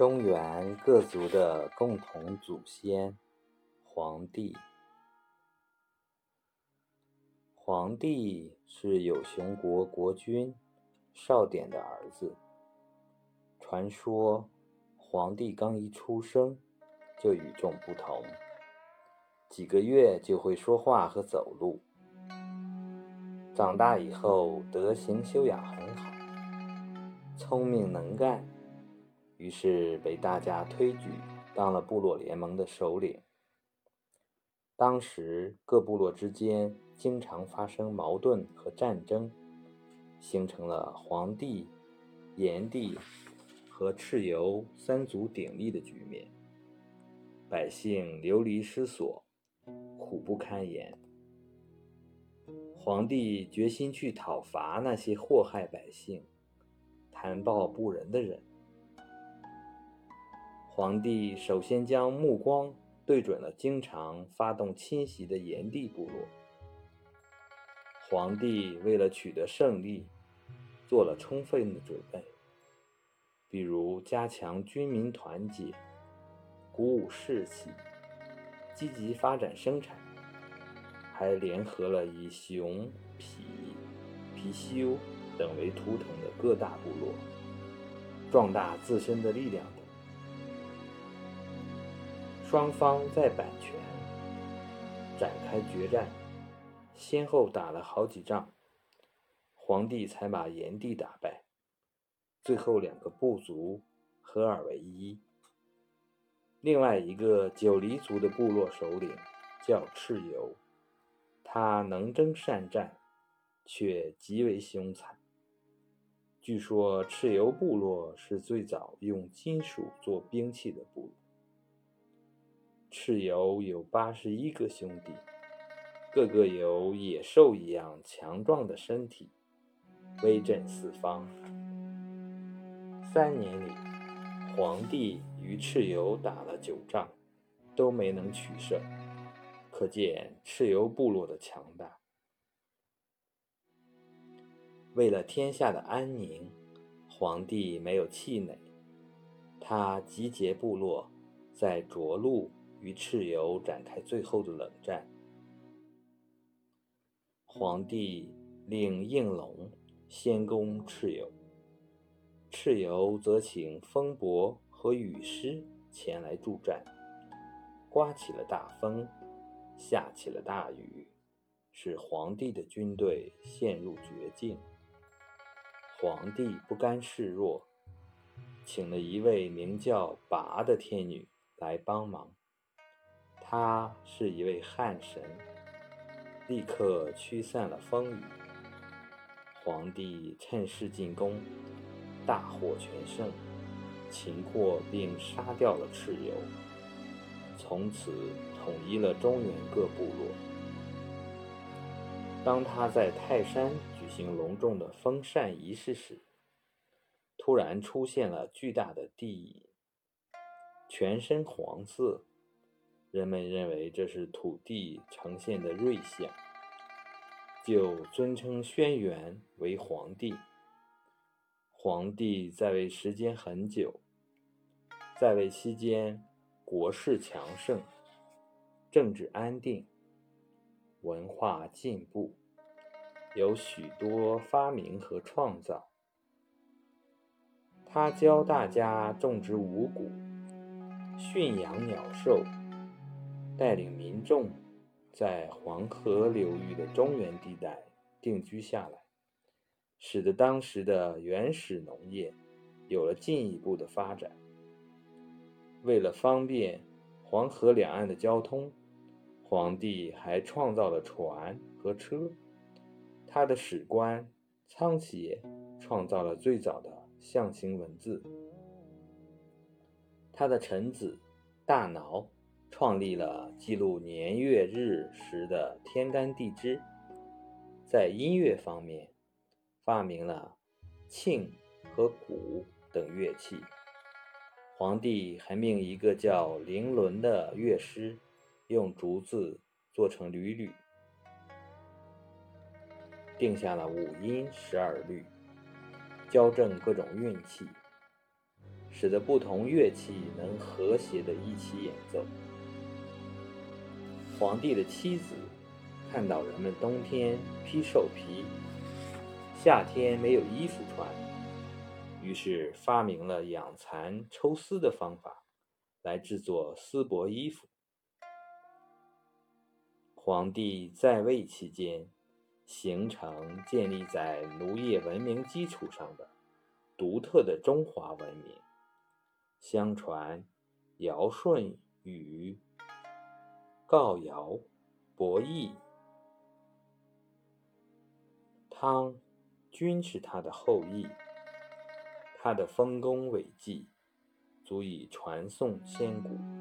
中原各族的共同祖先——黄帝。黄帝是有熊国国君少典的儿子。传说，黄帝刚一出生就与众不同，几个月就会说话和走路。长大以后，德行修养很好，聪明能干。于是被大家推举当了部落联盟的首领。当时各部落之间经常发生矛盾和战争，形成了黄帝、炎帝和蚩尤三足鼎立的局面，百姓流离失所，苦不堪言。皇帝决心去讨伐那些祸害百姓、残暴不仁的人。皇帝首先将目光对准了经常发动侵袭的炎帝部落。皇帝为了取得胜利，做了充分的准备，比如加强军民团结，鼓舞士气，积极发展生产，还联合了以熊、痞、貔貅等为图腾的各大部落，壮大自身的力量。双方在阪泉展开决战，先后打了好几仗，皇帝才把炎帝打败。最后两个部族合二为一。另外一个九黎族的部落首领叫蚩尤，他能征善战，却极为凶残。据说蚩尤部落是最早用金属做兵器的部落。蚩尤有八十一个兄弟，个个有野兽一样强壮的身体，威震四方。三年里，皇帝与蚩尤打了九仗，都没能取胜，可见蚩尤部落的强大。为了天下的安宁，皇帝没有气馁，他集结部落，在涿鹿。与蚩尤展开最后的冷战。皇帝令应龙先攻蚩尤，蚩尤则请风伯和雨师前来助战。刮起了大风，下起了大雨，使皇帝的军队陷入绝境。皇帝不甘示弱，请了一位名叫拔的天女来帮忙。他是一位汉神，立刻驱散了风雨。皇帝趁势进攻，大获全胜，擒获并杀掉了蚩尤，从此统一了中原各部落。当他在泰山举行隆重的封禅仪式时，突然出现了巨大的地，全身黄色。人们认为这是土地呈现的瑞象，就尊称轩辕为皇帝。皇帝在位时间很久，在位期间国势强盛，政治安定，文化进步，有许多发明和创造。他教大家种植五谷，驯养鸟兽。带领民众在黄河流域的中原地带定居下来，使得当时的原始农业有了进一步的发展。为了方便黄河两岸的交通，皇帝还创造了船和车。他的史官仓颉创造了最早的象形文字。他的臣子大脑。创立了记录年月日时的天干地支，在音乐方面发明了磬和鼓等乐器。皇帝还命一个叫灵伦的乐师，用竹子做成缕缕，定下了五音十二律，矫正各种运气。使得不同乐器能和谐地一起演奏。皇帝的妻子看到人们冬天披兽皮，夏天没有衣服穿，于是发明了养蚕抽丝的方法，来制作丝帛衣服。皇帝在位期间，形成建立在农业文明基础上的独特的中华文明。相传，尧舜禹、告尧、伯益、汤均是他的后裔。他的丰功伟绩足以传颂千古。